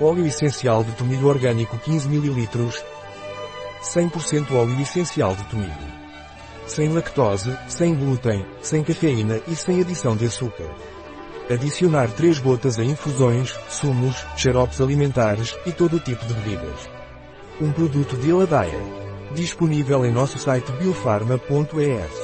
óleo essencial de tomilho orgânico 15 ml, 100% óleo essencial de tomilho. Sem lactose, sem glúten, sem cafeína e sem adição de açúcar. Adicionar 3 gotas a infusões, sumos, xaropes alimentares e todo tipo de bebidas. Um produto de Eladaia. Disponível em nosso site biofarma.es.